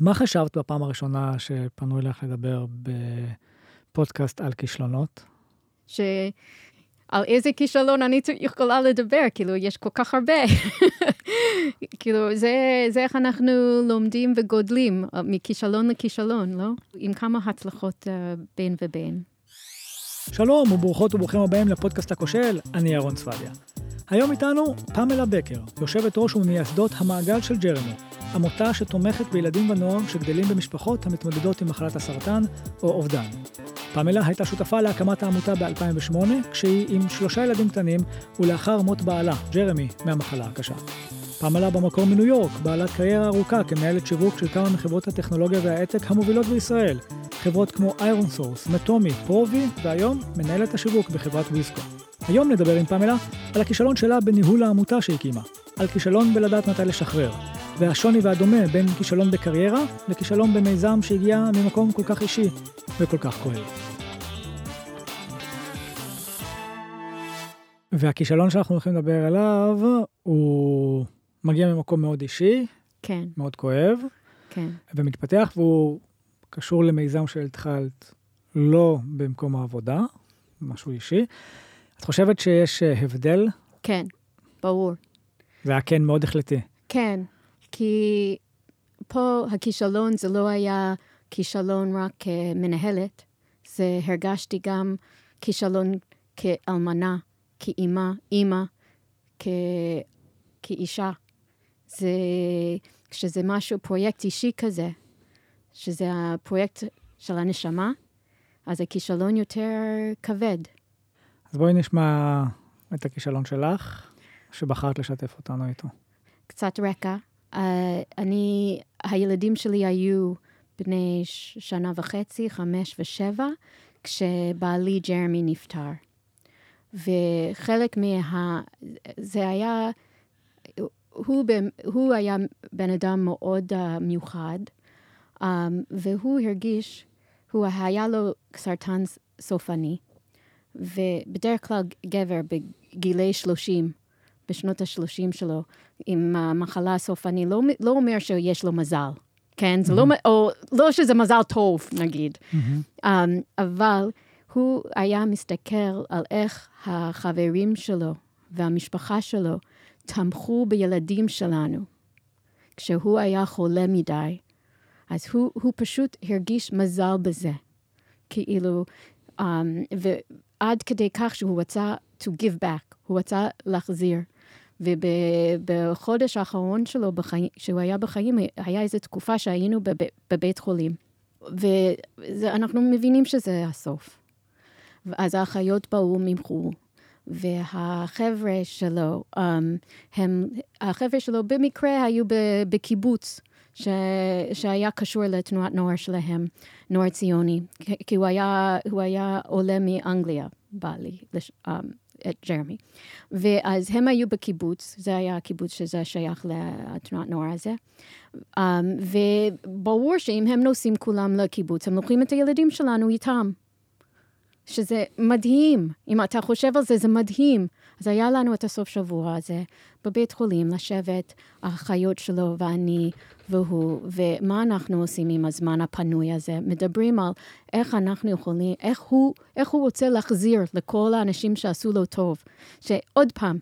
מה חשבת בפעם הראשונה שפנו אליך לדבר בפודקאסט על כישלונות? שעל איזה כישלון אני יכולה לדבר, כאילו, יש כל כך הרבה. כאילו, זה, זה איך אנחנו לומדים וגודלים, מכישלון לכישלון, לא? עם כמה הצלחות uh, בין ובין. שלום וברוכות וברוכים הבאים לפודקאסט הכושל, אני אהרון צפדיה. היום איתנו פמלה בקר, יושבת ראש וממייסדות המעגל של ג'רמי, עמותה שתומכת בילדים ונוער שגדלים במשפחות המתמודדות עם מחלת הסרטן או אובדן. פמלה הייתה שותפה להקמת העמותה ב-2008, כשהיא עם שלושה ילדים קטנים, ולאחר מות בעלה, ג'רמי, מהמחלה הקשה. פמלה במקור מניו יורק, בעלת קריירה ארוכה כמנהלת שיווק של כמה מחברות הטכנולוגיה וההייטק המובילות בישראל. חברות כמו איירון סורס, מטומי, פרובי, והיום מנהלת השיווק בחברת ויסקו. היום נדבר עם פמלה על הכישלון שלה בניהול העמותה שהקימה, על כישלון בלדעת מתי לשחרר, והשוני והדומה בין כישלון בקריירה לכישלון במיזם שהגיע ממקום כל כך אישי וכל כך כואב. והכישלון שאנחנו הולכים לדבר עליו הוא מגיע ממקום מאוד אישי, כן, מאוד כואב, כן. ומתפתח, והוא קשור למיזם שהתחלת לא במקום העבודה, משהו אישי. את חושבת שיש אה, הבדל? כן, ברור. זה היה כן מאוד החלטי. כן, כי פה הכישלון זה לא היה כישלון רק כמנהלת, זה הרגשתי גם כישלון כאלמנה, כאימא, אימא, כ... כאישה. זה, כשזה משהו, פרויקט אישי כזה, שזה הפרויקט של הנשמה, אז הכישלון יותר כבד. אז בואי נשמע את הכישלון שלך, שבחרת לשתף אותנו איתו. קצת רקע. Uh, אני, הילדים שלי היו בני שנה וחצי, חמש ושבע, כשבעלי ג'רמי נפטר. וחלק מה... זה היה... הוא, ב- הוא היה בן אדם מאוד uh, מיוחד, um, והוא הרגיש, הוא היה לו סרטן סופני, ובדרך כלל גבר בגילי 30, בשנות ה-30 שלו, עם המחלה הסופני, לא, לא אומר שיש לו מזל, כן? זה לא, או לא שזה מזל טוב, נגיד. Um, אבל הוא היה מסתכל על איך החברים שלו והמשפחה שלו תמכו בילדים שלנו. כשהוא היה חולה מדי, אז הוא, הוא פשוט הרגיש מזל בזה. כאילו, um, ועד כדי כך שהוא רצה to give back, הוא רצה להחזיר. ובחודש האחרון שלו, בחיים, כשהוא היה בחיים, היה איזו תקופה שהיינו בב, בבית חולים. ואנחנו מבינים שזה הסוף. אז האחיות באו ממחו, והחבר'ה שלו, um, הם, החבר'ה שלו במקרה היו בקיבוץ. ש... שהיה קשור לתנועת נוער שלהם, נוער ציוני, כי הוא היה, הוא היה עולה מאנגליה, בעלי, לש... um, את ג'רמי. ואז הם היו בקיבוץ, זה היה הקיבוץ שזה שייך לתנועת נוער הזה. Um, וברור שאם הם נוסעים כולם לקיבוץ, הם לוקחים את הילדים שלנו איתם. שזה מדהים. אם אתה חושב על זה, זה מדהים. אז היה לנו את הסוף שבוע הזה בבית חולים, לשבת, האחיות שלו ואני והוא, ומה אנחנו עושים עם הזמן הפנוי הזה? מדברים על איך אנחנו יכולים, איך הוא, איך הוא רוצה להחזיר לכל האנשים שעשו לו טוב. שעוד פעם,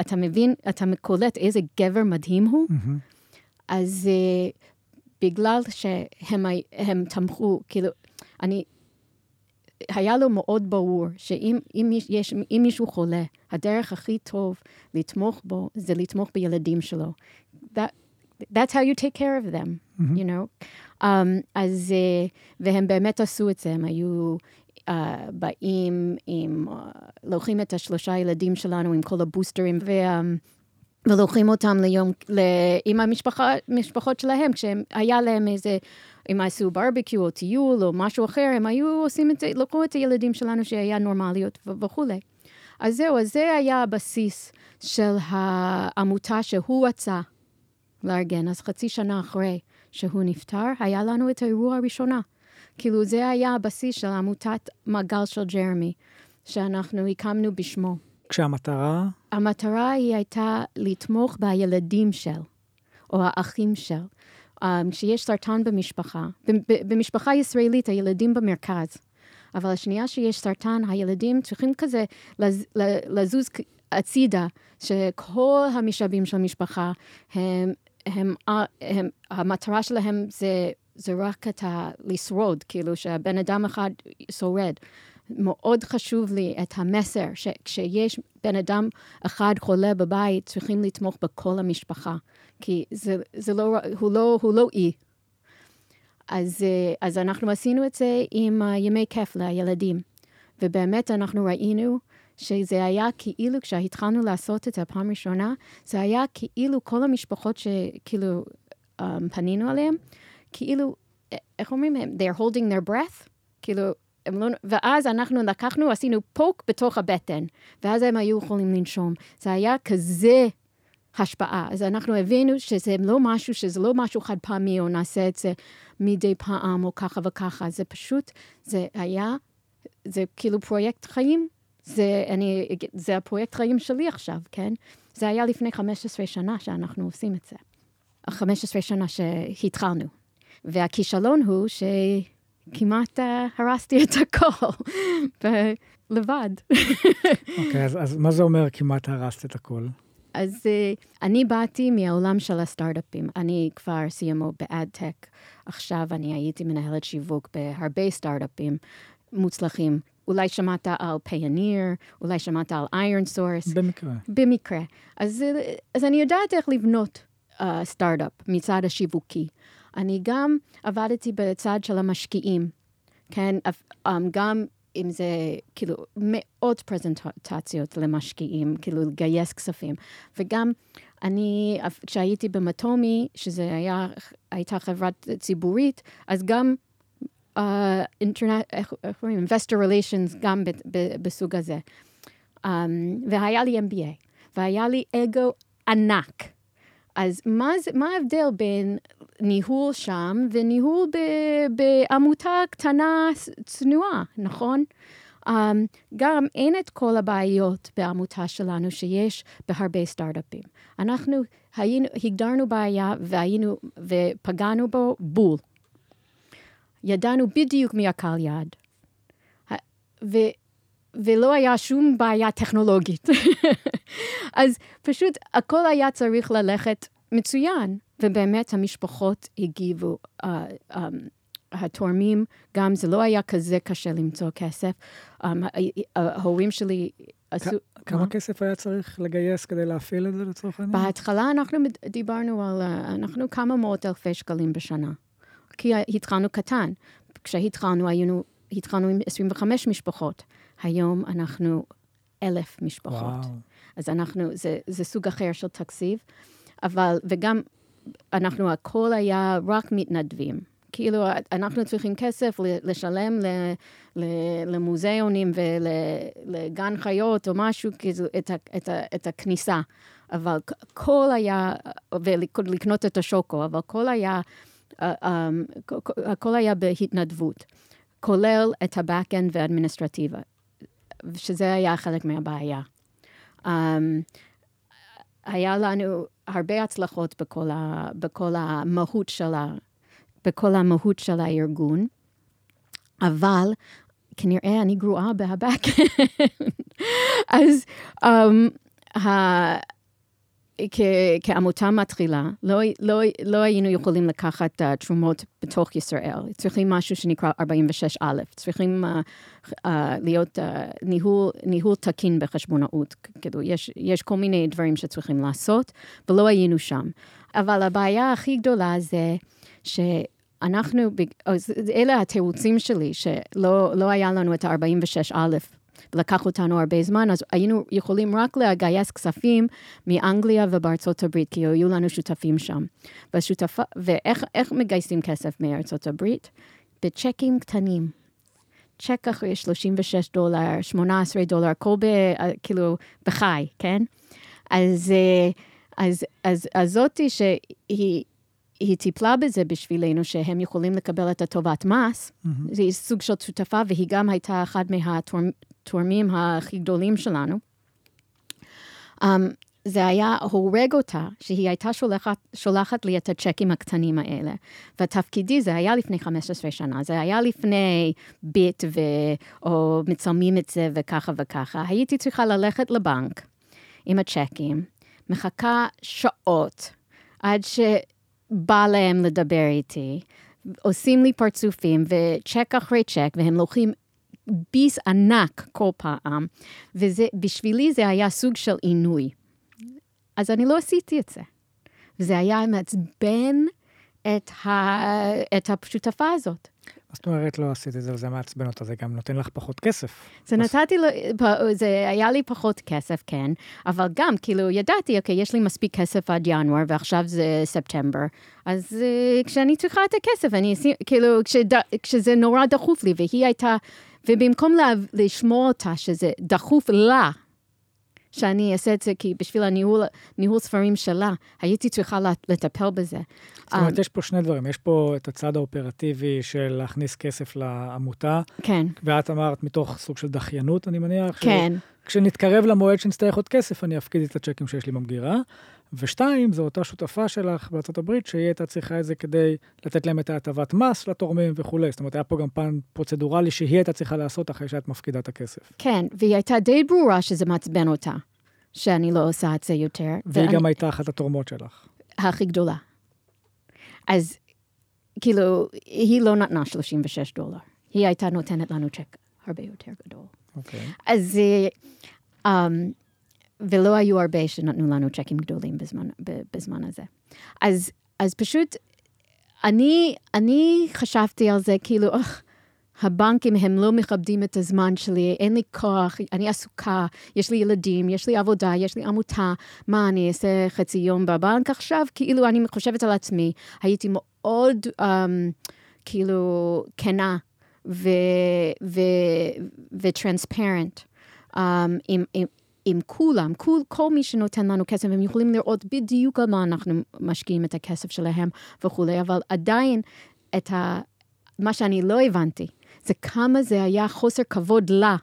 אתה מבין, אתה קולט איזה גבר מדהים הוא? Mm-hmm. אז uh, בגלל שהם תמכו, כאילו, אני, היה לו מאוד ברור שאם אם יש, אם מישהו חולה, הדרך הכי טוב לתמוך בו זה לתמוך בילדים שלו. That, that's how you take care of them, mm-hmm. you know. Um, אז, uh, והם באמת עשו את זה, הם היו uh, באים עם, uh, לוקחים את השלושה ילדים שלנו עם כל הבוסטרים, ו... Um, ולוקחים אותם ליום, ל, עם המשפחות שלהם, כשהיה להם איזה, אם עשו ברביקיו או טיול או משהו אחר, הם היו עושים את זה, לקחו את הילדים שלנו שהיה נורמליות וכולי. אז זהו, אז זה היה הבסיס של העמותה שהוא רצה לארגן. אז חצי שנה אחרי שהוא נפטר, היה לנו את האירוע הראשונה. כאילו, זה היה הבסיס של עמותת מעגל של ג'רמי, שאנחנו הקמנו בשמו. כשהמטרה? המטרה היא הייתה לתמוך בילדים של, או האחים של. Um, כשיש סרטן במשפחה, במשפחה ישראלית הילדים במרכז, אבל השנייה שיש סרטן, הילדים צריכים כזה לז, לזוז הצידה, שכל המשאבים של המשפחה, הם, הם, הם, הם, המטרה שלהם זה, זה רק את ה... לשרוד, כאילו שהבן אדם אחד שורד. מאוד חשוב לי את המסר שכשיש בן אדם אחד חולה בבית, צריכים לתמוך בכל המשפחה, כי זה, זה לא, הוא, לא, הוא לא אי. אז, אז אנחנו עשינו את זה עם ימי כיף לילדים, ובאמת אנחנו ראינו שזה היה כאילו, כשהתחלנו לעשות את זה פעם ראשונה, זה היה כאילו כל המשפחות שכאילו um, פנינו עליהן, כאילו, איך אומרים? They're holding their breath, כאילו, לא, ואז אנחנו לקחנו, עשינו פוק בתוך הבטן, ואז הם היו יכולים לנשום. זה היה כזה השפעה. אז אנחנו הבינו שזה לא משהו, שזה לא משהו חד פעמי, או נעשה את זה מדי פעם, או ככה וככה. זה פשוט, זה היה, זה כאילו פרויקט חיים. זה, אני, זה הפרויקט חיים שלי עכשיו, כן? זה היה לפני 15 שנה שאנחנו עושים את זה. 15 שנה שהתחלנו. והכישלון הוא ש... כמעט uh, הרסתי את הכל, לבד. אוקיי, okay, אז, אז מה זה אומר כמעט הרסת את הכל? אז uh, אני באתי מהעולם של הסטארט-אפים. אני כבר סיימו ב ad-tech. עכשיו אני הייתי מנהלת שיווק בהרבה סטארט-אפים מוצלחים. אולי שמעת על פיוניר, אולי שמעת על איירון סורס. במקרה. במקרה. אז, אז אני יודעת איך לבנות uh, סטארט-אפ מצד השיווקי. אני גם עבדתי בצד של המשקיעים, כן? אמ, גם אם זה כאילו מאות פרזנטציות למשקיעים, כאילו לגייס כספים. וגם אני, כשהייתי במטומי, שזה היה, הייתה חברה ציבורית, אז גם uh, איך קוראים? investor relations, גם בסוג הזה. Um, והיה לי MBA, והיה לי אגו ענק. אז מה, מה ההבדל בין ניהול שם וניהול ב, בעמותה קטנה צנועה, נכון? Um, גם אין את כל הבעיות בעמותה שלנו שיש בהרבה סטארט-אפים. אנחנו היינו, הגדרנו בעיה והיינו, ופגענו בו בול. ידענו בדיוק מי הקהל יעד. ו, ולא היה שום בעיה טכנולוגית. אז פשוט הכל היה צריך ללכת מצוין, ובאמת המשפחות הגיבו. Uh, um, התורמים, גם זה לא היה כזה קשה למצוא כסף. Um, ההורים שלי עשו... כמה כסף היה צריך לגייס כדי להפעיל את זה לצורך העניין? בהתחלה אנחנו דיברנו על, אנחנו כמה מאות אלפי שקלים בשנה. כי התחלנו קטן. כשהתחלנו, היינו, התחלנו עם 25 משפחות. היום אנחנו אלף משפחות. וואו. אז אנחנו, זה, זה סוג אחר של תקציב, אבל, וגם אנחנו, הכל היה רק מתנדבים. כאילו, אנחנו צריכים כסף לשלם למוזיאונים ולגן חיות או משהו, כאילו, את, את, את הכניסה. אבל כל היה, ולקנות את השוקו, אבל כל היה, אה, אה, הכל היה בהתנדבות, כולל את ה-back-end והאדמיניסטרטיבה. שזה היה חלק מהבעיה. Um, היה לנו הרבה הצלחות בכל, ה, בכל המהות של ה, בכל המהות של הארגון, אבל כנראה אני גרועה בהבק. אז um, כעמותה מתחילה, לא, לא, לא היינו יכולים לקחת uh, תרומות בתוך ישראל. צריכים משהו שנקרא 46א. צריכים uh, uh, להיות uh, ניהול, ניהול תקין בחשבונאות. כאילו, יש, יש כל מיני דברים שצריכים לעשות, ולא היינו שם. אבל הבעיה הכי גדולה זה שאנחנו, אלה התירוצים שלי, שלא לא היה לנו את ה-46א. לקח אותנו הרבה זמן, אז היינו יכולים רק לגייס כספים מאנגליה ובארצות הברית, כי היו לנו שותפים שם. והשותפה, ואיך מגייסים כסף מארצות הברית? בצ'קים קטנים. צ'ק אחרי 36 דולר, 18 דולר, הכל ב, כאילו בחי, כן? אז, אה, אז, אז, אז זאתי שהיא... היא טיפלה בזה בשבילנו, שהם יכולים לקבל את הטובת מס. Mm-hmm. זה סוג של שותפה, והיא גם הייתה אחד מהתורמים הכי גדולים שלנו. Um, זה היה הורג אותה, שהיא הייתה שולחת, שולחת לי את הצ'קים הקטנים האלה. ותפקידי, זה היה לפני 15 שנה, זה היה לפני ביט, ו... או מצלמים את זה וככה וככה. הייתי צריכה ללכת לבנק עם הצ'קים, מחכה שעות עד שבא להם לדבר איתי, עושים לי פרצופים, וצ'ק אחרי צ'ק, והם לוקחים ביס ענק כל פעם, ובשבילי זה היה סוג של עינוי. אז אני לא עשיתי את זה. וזה היה מעצבן את, ה... את השותפה הזאת. מה זאת אומרת לא עשית את זה וזה מעצבן אותה? זה גם נותן לך פחות כסף. זה. נתתי לו, זה היה לי פחות כסף, כן, אבל גם, כאילו, ידעתי, אוקיי, יש לי מספיק כסף עד ינואר, ועכשיו זה ספטמבר, אז uh, כשאני צריכה את הכסף, אני אשים, כאילו, כשד, כשזה נורא דחוף לי, והיא הייתה, ובמקום לה, לשמוע אותה שזה דחוף לה, שאני אעשה את זה, כי בשביל הניהול, ניהול ספרים שלה, הייתי צריכה לטפל בזה. זאת אומרת, um, יש פה שני דברים. יש פה את הצד האופרטיבי של להכניס כסף לעמותה. כן. ואת אמרת מתוך סוג של דחיינות, אני מניח. כן. כשנתקרב למועד שנצטרך עוד כסף, אני אפקיד את הצ'קים שיש לי במגירה. ושתיים, זו אותה שותפה שלך בארצות הברית, שהיא הייתה צריכה את זה כדי לתת להם את ההטבת מס לתורמים וכולי. זאת אומרת, היה פה גם פן פרוצדורלי שהיא הייתה צריכה לעשות אחרי שאת מפקידה את הכסף. כן, והיא הייתה די ברורה שזה מעצבן אותה, שאני לא עושה את זה יותר. והיא ואני... גם הייתה אחת התורמות שלך. הכי גדולה. אז כאילו, היא לא נתנה 36 דולר. היא הייתה נותנת לנו צ'ק הרבה יותר גדול. אוקיי. Okay. אז... Um, ולא היו הרבה שנתנו לנו צ'קים גדולים בזמן, בזמן הזה. אז, אז פשוט, אני, אני חשבתי על זה כאילו, אוח, הבנקים הם לא מכבדים את הזמן שלי, אין לי כוח, אני עסוקה, יש לי ילדים, יש לי עבודה, יש לי עמותה, מה, אני אעשה חצי יום בבנק עכשיו? כאילו, אני חושבת על עצמי, הייתי מאוד, um, כאילו, כנה וטרנספרנט. Um, עם, עם, עם כולם, כל, כל מי שנותן לנו כסף, הם יכולים לראות בדיוק על מה אנחנו משקיעים את הכסף שלהם וכולי, אבל עדיין את ה... מה שאני לא הבנתי, זה כמה זה היה חוסר כבוד לה.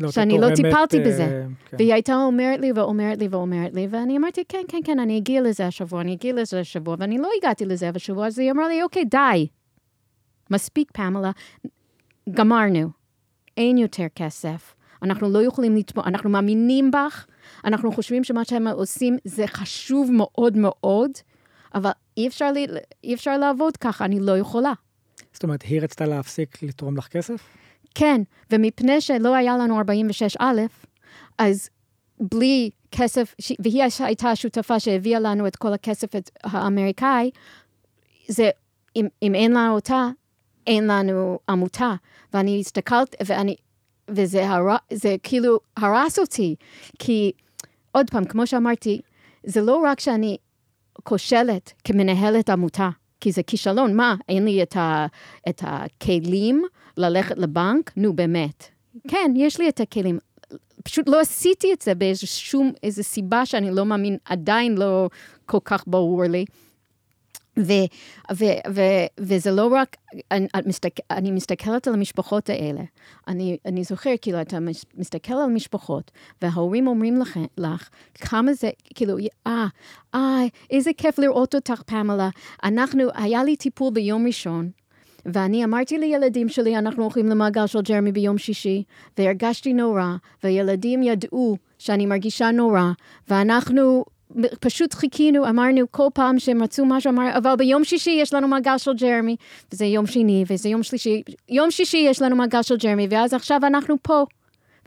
לא, שאני לא טיפלתי uh, בזה. כן. והיא הייתה אומרת לי ואומרת לי ואומרת לי, ואני אמרתי, כן, כן, כן, אני אגיע לזה השבוע, אני אגיע לזה השבוע, ואני לא הגעתי לזה השבוע, אז היא אמרה לי, אוקיי, די. מספיק, פמלה, גמרנו. אין יותר כסף. אנחנו לא יכולים לתמוך, אנחנו מאמינים בך, אנחנו חושבים שמה שהם עושים זה חשוב מאוד מאוד, אבל אי אפשר, לי, אי אפשר לעבוד ככה, אני לא יכולה. זאת אומרת, היא רצתה להפסיק לתרום לך כסף? כן, ומפני שלא היה לנו 46 א', אז בלי כסף, והיא הייתה השותפה שהביאה לנו את כל הכסף האמריקאי, זה, אם, אם אין לנו אותה, אין לנו עמותה. ואני הסתכלת, ואני, וזה הר... זה כאילו הרס אותי, כי עוד פעם, כמו שאמרתי, זה לא רק שאני כושלת כמנהלת עמותה, כי זה כישלון, מה, אין לי את, ה... את הכלים ללכת לבנק? נו, באמת. כן, יש לי את הכלים. פשוט לא עשיתי את זה באיזו שום, איזו סיבה שאני לא מאמין, עדיין לא כל כך ברור לי. ו, ו, ו, וזה לא רק, אני, מסתכל, אני מסתכלת על המשפחות האלה. אני, אני זוכר, כאילו, אתה מסתכל על משפחות, וההורים אומרים לך, לך כמה זה, כאילו, אה, אה, איזה כיף לראות אותך, פמלה. אנחנו, היה לי טיפול ביום ראשון, ואני אמרתי לילדים שלי, אנחנו הולכים למעגל של ג'רמי ביום שישי, והרגשתי נורא, והילדים ידעו שאני מרגישה נורא, ואנחנו פשוט חיכינו, אמרנו כל פעם שהם רצו משהו, אמר, אבל ביום שישי יש לנו מעגל של ג'רמי, וזה יום שני, וזה יום שלישי, יום שישי יש לנו מעגל של ג'רמי, ואז עכשיו אנחנו פה,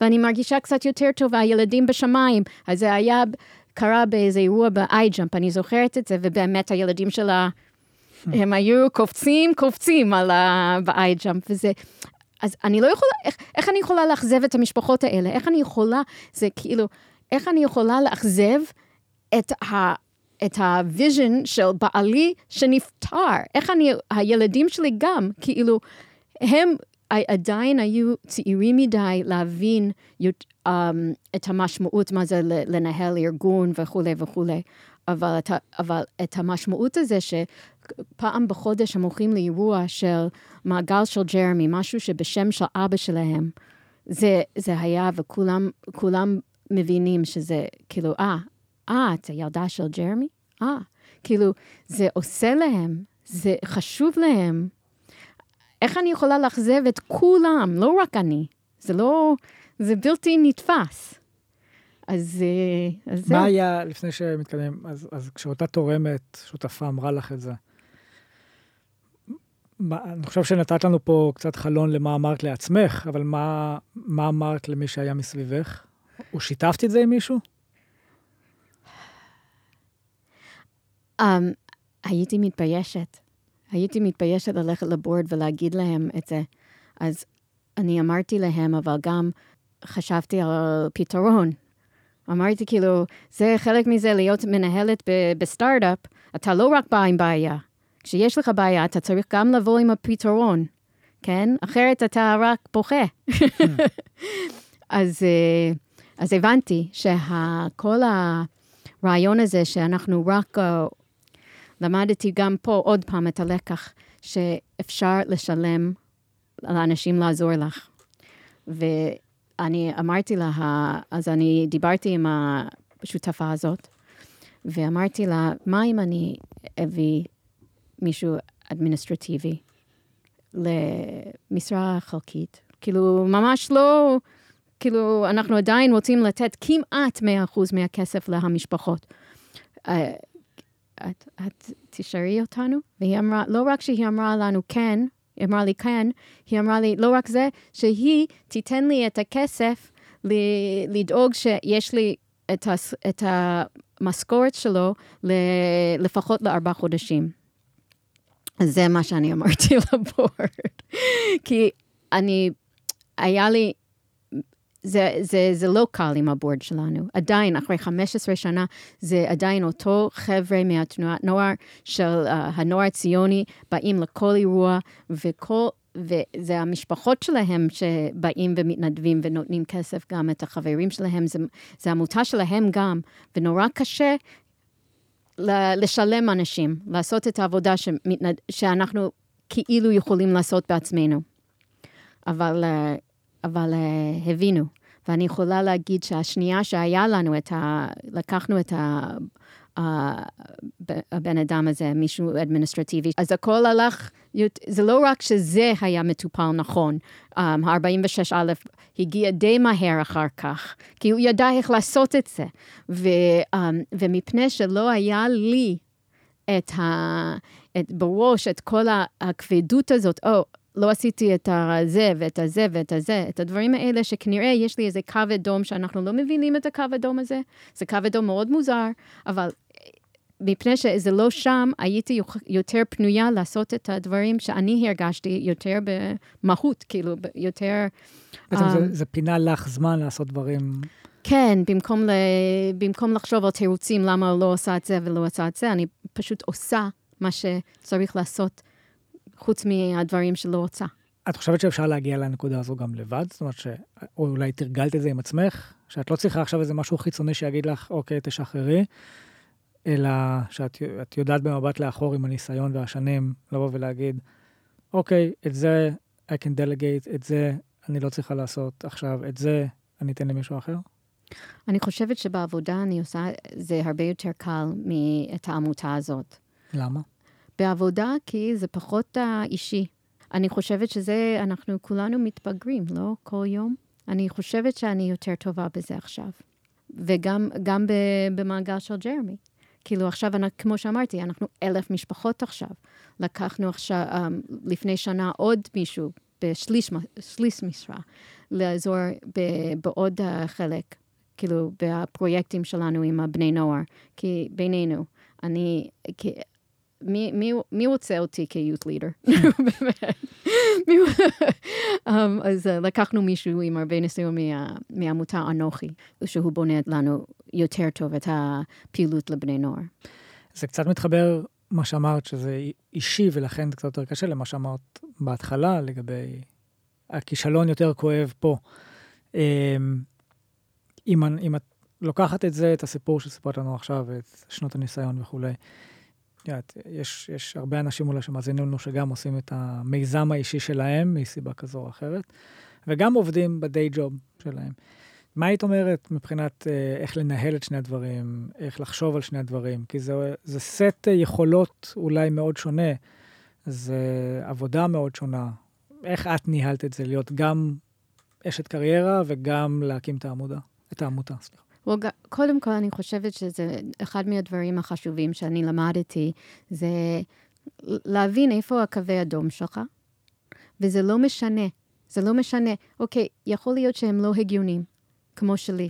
ואני מרגישה קצת יותר טובה, הילדים בשמיים, אז זה היה, קרה באיזה אירוע ב iJump, אני זוכרת את זה, ובאמת הילדים שלה, הם היו קופצים, קופצים על ה... ב iJump, וזה... אז אני לא יכולה, איך, איך אני יכולה לאכזב את המשפחות האלה? איך אני יכולה, זה כאילו, איך אני יכולה לאכזב את ה... את ה vision של בעלי שנפטר. איך אני, הילדים שלי גם, כאילו, הם עדיין היו צעירים מדי להבין um, את המשמעות, מה זה לנהל ארגון וכולי וכולי. אבל את, אבל את המשמעות הזה שפעם בחודש הם הולכים לאירוע של מעגל של ג'רמי, משהו שבשם של אבא שלהם, זה, זה היה, וכולם כולם מבינים שזה, כאילו, אה, אה, את הילדה של ג'רמי? אה, כאילו, זה עושה להם, זה חשוב להם. איך אני יכולה לאכזב את כולם, לא רק אני? זה לא, זה בלתי נתפס. אז, אה, אז. מה היה, לפני שמתקדמים, אז, אז כשאותה תורמת, שותפה, אמרה לך את זה, מה, אני חושב שנתת לנו פה קצת חלון למה אמרת לעצמך, אבל מה, מה אמרת למי שהיה מסביבך? או שיתפת את זה עם מישהו? Um, הייתי מתביישת. הייתי מתביישת ללכת לבורד ולהגיד להם את זה. אז אני אמרתי להם, אבל גם חשבתי על פתרון. אמרתי, כאילו, זה חלק מזה להיות מנהלת בסטארט-אפ, אתה לא רק בא עם בעיה. כשיש לך בעיה, אתה צריך גם לבוא עם הפתרון, כן? אחרת אתה רק בוכה. אז, אה, אז הבנתי שכל הרעיון הזה שאנחנו רק... אה, למדתי גם פה עוד פעם את הלקח, שאפשר לשלם לאנשים לעזור לך. ואני אמרתי לה, אז אני דיברתי עם השותפה הזאת, ואמרתי לה, מה אם אני אביא מישהו אדמיניסטרטיבי למשרה חלקית? כאילו, ממש לא, כאילו, אנחנו עדיין רוצים לתת כמעט 100% מהכסף למשפחות. את, את תשארי אותנו? והיא אמרה, לא רק שהיא אמרה לנו כן, היא אמרה לי כן, היא אמרה לי, לא רק זה, שהיא תיתן לי את הכסף לדאוג שיש לי את, הס, את המשכורת שלו ל- לפחות לארבעה חודשים. זה מה שאני אמרתי לבורד. כי אני, היה לי זה, זה, זה לא קל עם הבורד שלנו. עדיין, אחרי 15 שנה, זה עדיין אותו חבר'ה מהתנועת נוער של uh, הנוער הציוני, באים לכל אירוע, וכל, וזה המשפחות שלהם שבאים ומתנדבים ונותנים כסף גם את החברים שלהם, זה, זה עמותה שלהם גם, ונורא קשה לשלם אנשים, לעשות את העבודה שמתנד... שאנחנו כאילו יכולים לעשות בעצמנו. אבל... Uh, אבל uh, הבינו. ואני יכולה להגיד שהשנייה שהיה לנו את ה... לקחנו את ה... הבן אדם הזה, מישהו אדמיניסטרטיבי. אז הכל הלך, זה לא רק שזה היה מטופל נכון, ה-46 א' הגיע די מהר אחר כך, כי הוא ידע איך לעשות את זה. ו, um, ומפני שלא היה לי את ה... את, בראש את כל הכבדות הזאת, או, oh, לא עשיתי את הזה ואת הזה ואת הזה, את הדברים האלה שכנראה יש לי איזה קו אדום שאנחנו לא מבינים את הקו אדום הזה. זה קו אדום מאוד מוזר, אבל מפני שזה לא שם, הייתי יותר פנויה לעשות את הדברים שאני הרגשתי יותר במהות, כאילו, יותר... בעצם um, זה, אה, זה פינה לך זמן לעשות דברים... כן, במקום, ל... במקום לחשוב על תירוצים למה לא עושה את זה ולא עושה את זה, אני פשוט עושה מה שצריך לעשות. חוץ מהדברים שלא רוצה. את חושבת שאפשר להגיע לנקודה הזו גם לבד? זאת אומרת, ש... או אולי תרגלת את זה עם עצמך? שאת לא צריכה עכשיו איזה משהו חיצוני שיגיד לך, אוקיי, תשחררי, אלא שאת יודעת במבט לאחור עם הניסיון והשנים, לבוא ולהגיד, אוקיי, את זה I can delegate, את זה אני לא צריכה לעשות עכשיו, את זה אני אתן למישהו אחר? אני חושבת שבעבודה אני עושה, זה הרבה יותר קל מאת העמותה הזאת. למה? בעבודה, כי זה פחות אישי. אני חושבת שזה, אנחנו כולנו מתבגרים, לא? כל יום. אני חושבת שאני יותר טובה בזה עכשיו. וגם גם במעגל של ג'רמי. כאילו עכשיו, אני, כמו שאמרתי, אנחנו אלף משפחות עכשיו. לקחנו עכשיו, um, לפני שנה עוד מישהו בשליש משרה, לעזור ב, בעוד uh, חלק, כאילו, בפרויקטים שלנו עם הבני נוער. כי בינינו, אני, כי מי, מי, מי רוצה אותי כ-youth leader? um, אז uh, לקחנו מישהו עם הרבה ניסיון מה, מהעמותה אנוכי, שהוא בונה לנו יותר טוב את הפעילות לבני נוער. זה קצת מתחבר, מה שאמרת, שזה אישי, ולכן זה קצת יותר קשה למה שאמרת בהתחלה, לגבי הכישלון יותר כואב פה. Um, אם, אם את לוקחת את זה, את הסיפור שסיפרת לנו עכשיו, את שנות הניסיון וכולי, יודעת, יש, יש הרבה אנשים אולי שמאזינים לנו שגם עושים את המיזם האישי שלהם מסיבה כזו או אחרת, וגם עובדים בדיי ג'וב שלהם. מה היית אומרת מבחינת אה, איך לנהל את שני הדברים, איך לחשוב על שני הדברים? כי זה, זה סט יכולות אולי מאוד שונה, זה עבודה מאוד שונה. איך את ניהלת את זה, להיות גם אשת קריירה וגם להקים את העמודה, את העמותה, סליחה. Well, קודם כל, אני חושבת שזה אחד מהדברים החשובים שאני למדתי, זה להבין איפה הקווי אדום שלך, וזה לא משנה. זה לא משנה. אוקיי, יכול להיות שהם לא הגיונים, כמו שלי.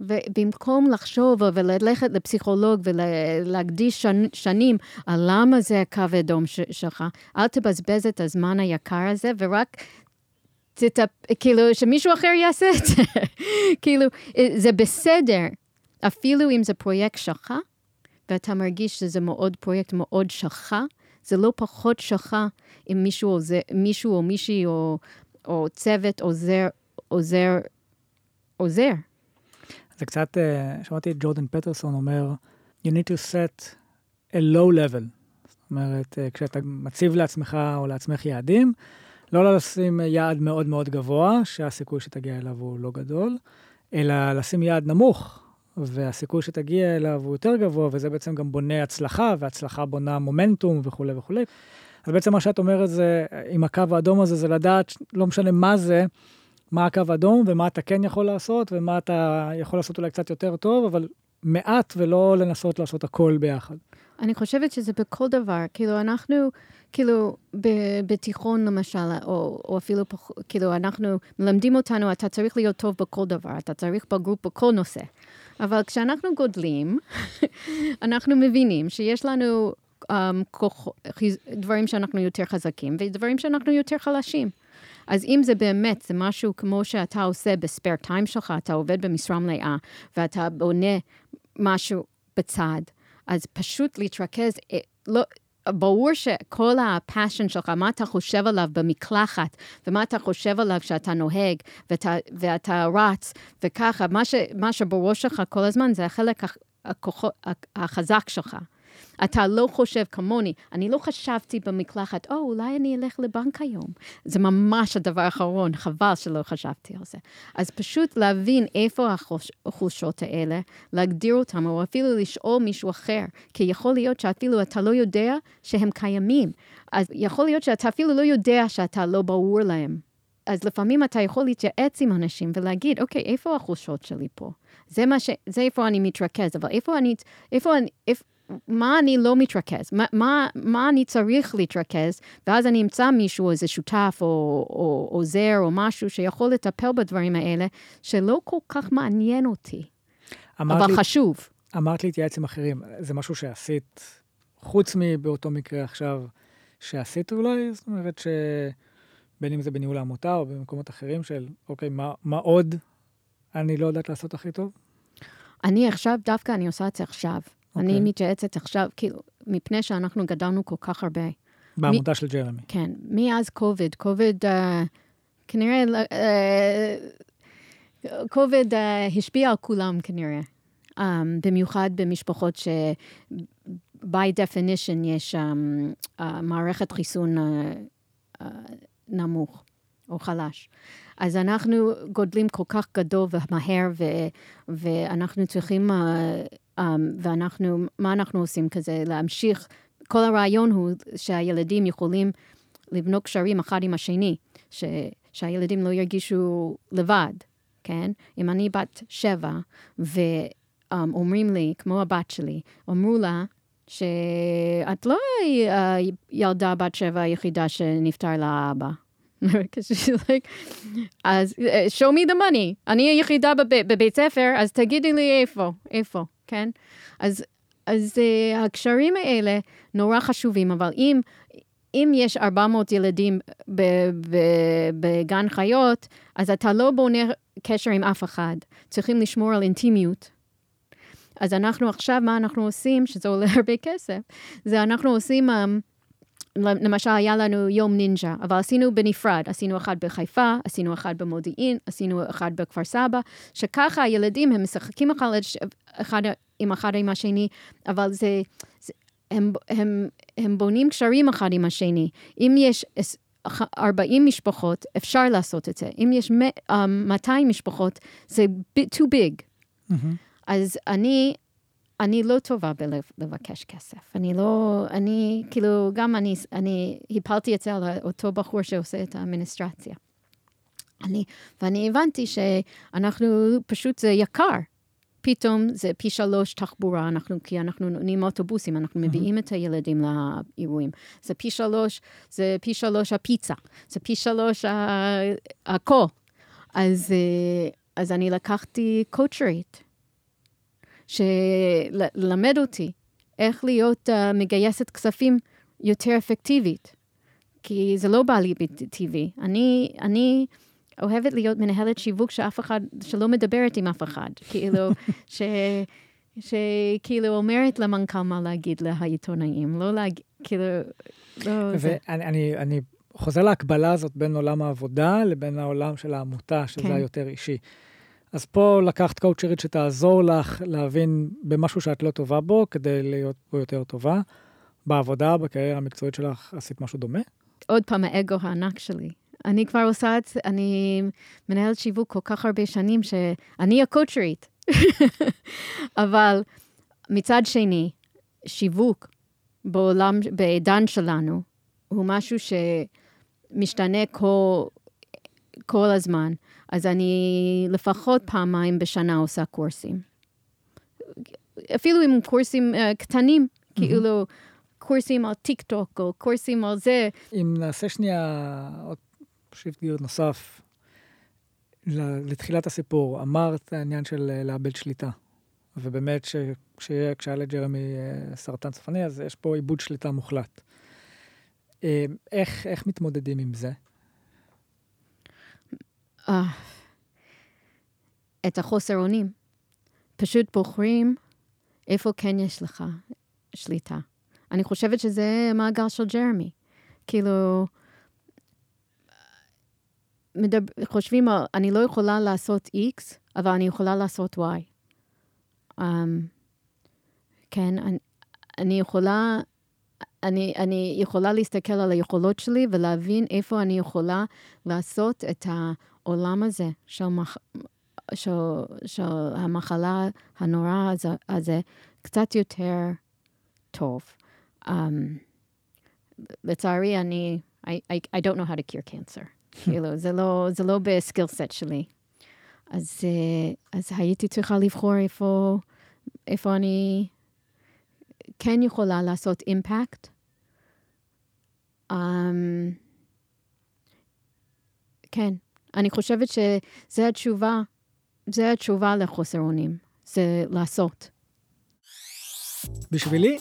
ובמקום לחשוב וללכת לפסיכולוג ולהקדיש שנים על למה זה הקו האדום שלך, אל תבזבז את הזמן היקר הזה, ורק תטפ... כאילו, שמישהו אחר יעשה את זה. כאילו, זה בסדר, אפילו אם זה פרויקט שלך, ואתה מרגיש שזה מאוד פרויקט מאוד שלך, זה לא פחות שלך אם מישהו, עוזר, מישהו או מישהי או, או צוות עוזר, עוזר, עוזר. זה קצת, אה, שמעתי את ג'ורדן פטרסון אומר, you need to set a low level. זאת אומרת, אה, כשאתה מציב לעצמך או לעצמך יעדים, לא לשים יעד מאוד מאוד גבוה, שהסיכוי שתגיע אליו הוא לא גדול, אלא לשים יעד נמוך, והסיכוי שתגיע אליו הוא יותר גבוה, וזה בעצם גם בונה הצלחה, והצלחה בונה מומנטום וכולי וכולי. אז בעצם מה שאת אומרת זה, עם הקו האדום הזה, זה לדעת, לא משנה מה זה, מה הקו האדום, ומה אתה כן יכול לעשות, ומה אתה יכול לעשות אולי קצת יותר טוב, אבל מעט ולא לנסות לעשות הכל ביחד. אני חושבת שזה בכל דבר. כאילו, אנחנו, כאילו, בתיכון למשל, או, או אפילו, כאילו, אנחנו מלמדים אותנו, אתה צריך להיות טוב בכל דבר, אתה צריך בגרות בכל נושא. אבל כשאנחנו גודלים, אנחנו מבינים שיש לנו um, כוח, דברים שאנחנו יותר חזקים ודברים שאנחנו יותר חלשים. אז אם זה באמת, זה משהו כמו שאתה עושה ב spare time שלך, אתה עובד במשרה מלאה, ואתה בונה משהו בצד, אז פשוט להתרכז, אה, לא, ברור שכל הפאשן שלך, מה אתה חושב עליו במקלחת, ומה אתה חושב עליו כשאתה נוהג, ואתה, ואתה רץ, וככה, מה, ש, מה שבראש שלך כל הזמן זה החלק הכוח, החזק שלך. אתה לא חושב כמוני. אני לא חשבתי במקלחת, או, oh, אולי אני אלך לבנק היום. זה ממש הדבר האחרון, חבל שלא חשבתי על זה. אז פשוט להבין איפה החולשות האלה, להגדיר אותם, או אפילו לשאול מישהו אחר, כי יכול להיות שאפילו אתה לא יודע שהם קיימים. אז יכול להיות שאתה אפילו לא יודע שאתה לא ברור להם. אז לפעמים אתה יכול להתייעץ עם אנשים ולהגיד, אוקיי, איפה החולשות שלי פה? זה מה ש... זה איפה אני מתרכז, אבל איפה אני... איפה אני... איפה, מה אני לא מתרכז? מה, מה, מה אני צריך להתרכז? ואז אני אמצא מישהו, איזה שותף או, או עוזר או משהו שיכול לטפל בדברים האלה, שלא כל כך מעניין אותי, אבל לי, חשוב. אמרת להתייעץ עם אחרים, זה משהו שעשית, חוץ מבאותו מקרה עכשיו, שעשית אולי? זאת אומרת שבין אם זה בניהול העמותה או במקומות אחרים של, אוקיי, מה, מה עוד אני לא יודעת לעשות הכי טוב? אני עכשיו, דווקא אני עושה את זה עכשיו. Okay. אני אוקיי. מתייעצת עכשיו, כאילו, מפני שאנחנו גדלנו כל כך הרבה. בעמודה מ- של ג'רמי. כן, מאז קוביד. קוביד, uh, כנראה, קוביד uh, uh, השפיע על כולם כנראה. Um, במיוחד במשפחות ש... by definition יש um, uh, מערכת חיסון uh, uh, נמוך או חלש. אז אנחנו גודלים כל כך גדול ומהר, ו, ואנחנו צריכים uh, Um, ואנחנו, מה אנחנו עושים כזה? להמשיך, כל הרעיון הוא שהילדים יכולים לבנות קשרים אחד עם השני, ש, שהילדים לא ירגישו לבד, כן? אם אני בת שבע, ואומרים um, לי, כמו הבת שלי, אמרו לה, שאת לא ילדה בת שבע היחידה שנפטר לה אבא. אז uh, show me the money, אני היחידה בבית ספר, אז תגידי לי איפה, איפה. כן? אז, אז uh, הקשרים האלה נורא חשובים, אבל אם, אם יש 400 ילדים בגן חיות, אז אתה לא בונה קשר עם אף אחד. צריכים לשמור על אינטימיות. אז אנחנו עכשיו, מה אנחנו עושים, שזה עולה הרבה כסף, זה אנחנו עושים... Um, למשל, היה לנו יום נינג'ה, אבל עשינו בנפרד. עשינו אחד בחיפה, עשינו אחד במודיעין, עשינו אחד בכפר סבא, שככה הילדים, הם משחקים אחד, אחד עם אחד עם השני, אבל זה, זה הם, הם, הם בונים קשרים אחד עם השני. אם יש 40 משפחות, אפשר לעשות את זה. אם יש 200 משפחות, זה too big. Mm-hmm. אז אני, אני לא טובה בלבקש כסף. אני לא, אני, כאילו, גם אני, אני הפלתי את זה על אותו בחור שעושה את האמיניסטרציה. אני, ואני הבנתי שאנחנו, פשוט זה יקר. פתאום זה פי שלוש תחבורה, אנחנו, כי אנחנו נותנים אוטובוסים, אנחנו מביאים את הילדים לאירועים. זה פי שלוש, זה פי שלוש הפיצה, זה פי שלוש הכל. אז, אה, אז אני לקחתי קואוצ'רית, שלמד אותי איך להיות uh, מגייסת כספים יותר אפקטיבית. כי זה לא בא לי בטבעי. אני, אני אוהבת להיות מנהלת שיווק שאף אחד, שלא מדברת עם אף אחד. כאילו, ש... שכאילו אומרת למנכ"ל מה להגיד לעיתונאים, לא להגיד, כאילו, לא... ואני אני, אני חוזר להקבלה הזאת בין עולם העבודה לבין העולם של העמותה, שזה כן. היותר אישי. אז פה לקחת קואוצ'רית שתעזור לך להבין במשהו שאת לא טובה בו, כדי להיות בו יותר טובה. בעבודה, בקריירה המקצועית שלך, עשית משהו דומה? עוד פעם, האגו הענק שלי. אני כבר עושה את זה, אני מנהלת שיווק כל כך הרבה שנים, שאני הקואוצ'רית. אבל מצד שני, שיווק בעולם, בעידן שלנו, הוא משהו שמשתנה כל, כל הזמן. אז אני לפחות פעמיים בשנה עושה קורסים. אפילו עם קורסים uh, קטנים, mm-hmm. כאילו קורסים על טיק טוק, או קורסים על זה. אם נעשה שנייה עוד shift gear נוסף לתחילת הסיפור, אמרת העניין של אה, לאבד שליטה. ובאמת, כשהיה לג'רמי אה, סרטן צפני, אז יש פה איבוד שליטה מוחלט. איך, איך מתמודדים עם זה? Uh, את החוסר אונים. פשוט בוחרים איפה כן יש לך שליטה. אני חושבת שזה מעגל של ג'רמי. כאילו, מדבר, חושבים, אני לא יכולה לעשות X, אבל אני יכולה לעשות Y. Um, כן, אני, אני יכולה, אני, אני יכולה להסתכל על היכולות שלי ולהבין איפה אני יכולה לעשות את העולם הזה של, מח, של, של המחלה הנורא הזה, הזה קצת יותר טוב. Um, לצערי, אני, I, I, I don't know how to cure cancer. כאילו, זה לא, זה לא בסקיל סט שלי. אז, אה, אז הייתי צריכה לבחור איפה, איפה אני כן יכולה לעשות אימפקט. Um, כן, אני חושבת שזו התשובה, זו התשובה לחוסר אונים, זה לעשות. בשבילי,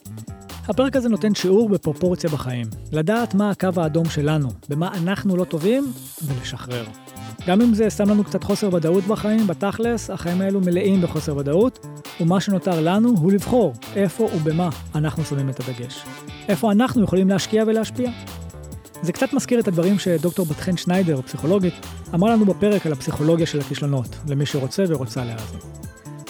הפרק הזה נותן שיעור בפרופורציה בחיים. לדעת מה הקו האדום שלנו, במה אנחנו לא טובים, ולשחרר. גם אם זה שם לנו קצת חוסר ודאות בחיים, בתכלס, החיים האלו מלאים בחוסר ודאות, ומה שנותר לנו הוא לבחור איפה ובמה אנחנו שמים את הדגש. איפה אנחנו יכולים להשקיע ולהשפיע. זה קצת מזכיר את הדברים שדוקטור בת חן שניידר, פסיכולוגית, אמרה לנו בפרק על הפסיכולוגיה של הכישלונות, למי שרוצה ורוצה להאזין.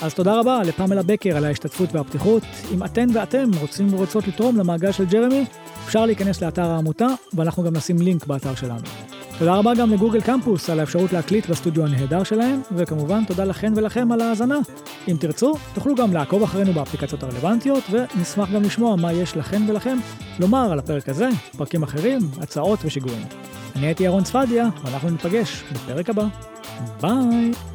אז תודה רבה לפמלה בקר על ההשתתפות והפתיחות. אם אתן ואתם רוצים ורוצות לתרום למעגל של ג'רמי, אפשר להיכנס לאתר העמותה, ואנחנו גם נשים לינק באתר שלנו. תודה רבה גם לגוגל קמפוס על האפשרות להקליט בסטודיו הנהדר שלהם, וכמובן תודה לכן ולכם על ההאזנה. אם תרצו, תוכלו גם לעקוב אחרינו באפליקציות הרלוונטיות, ונשמח גם לשמוע מה יש לכן ולכם לומר על הפרק הזה, פרקים אחרים, הצעות ושיגורים. אני הייתי אהרון צפדיה, ואנחנו ניפגש בפרק הבא. ביי!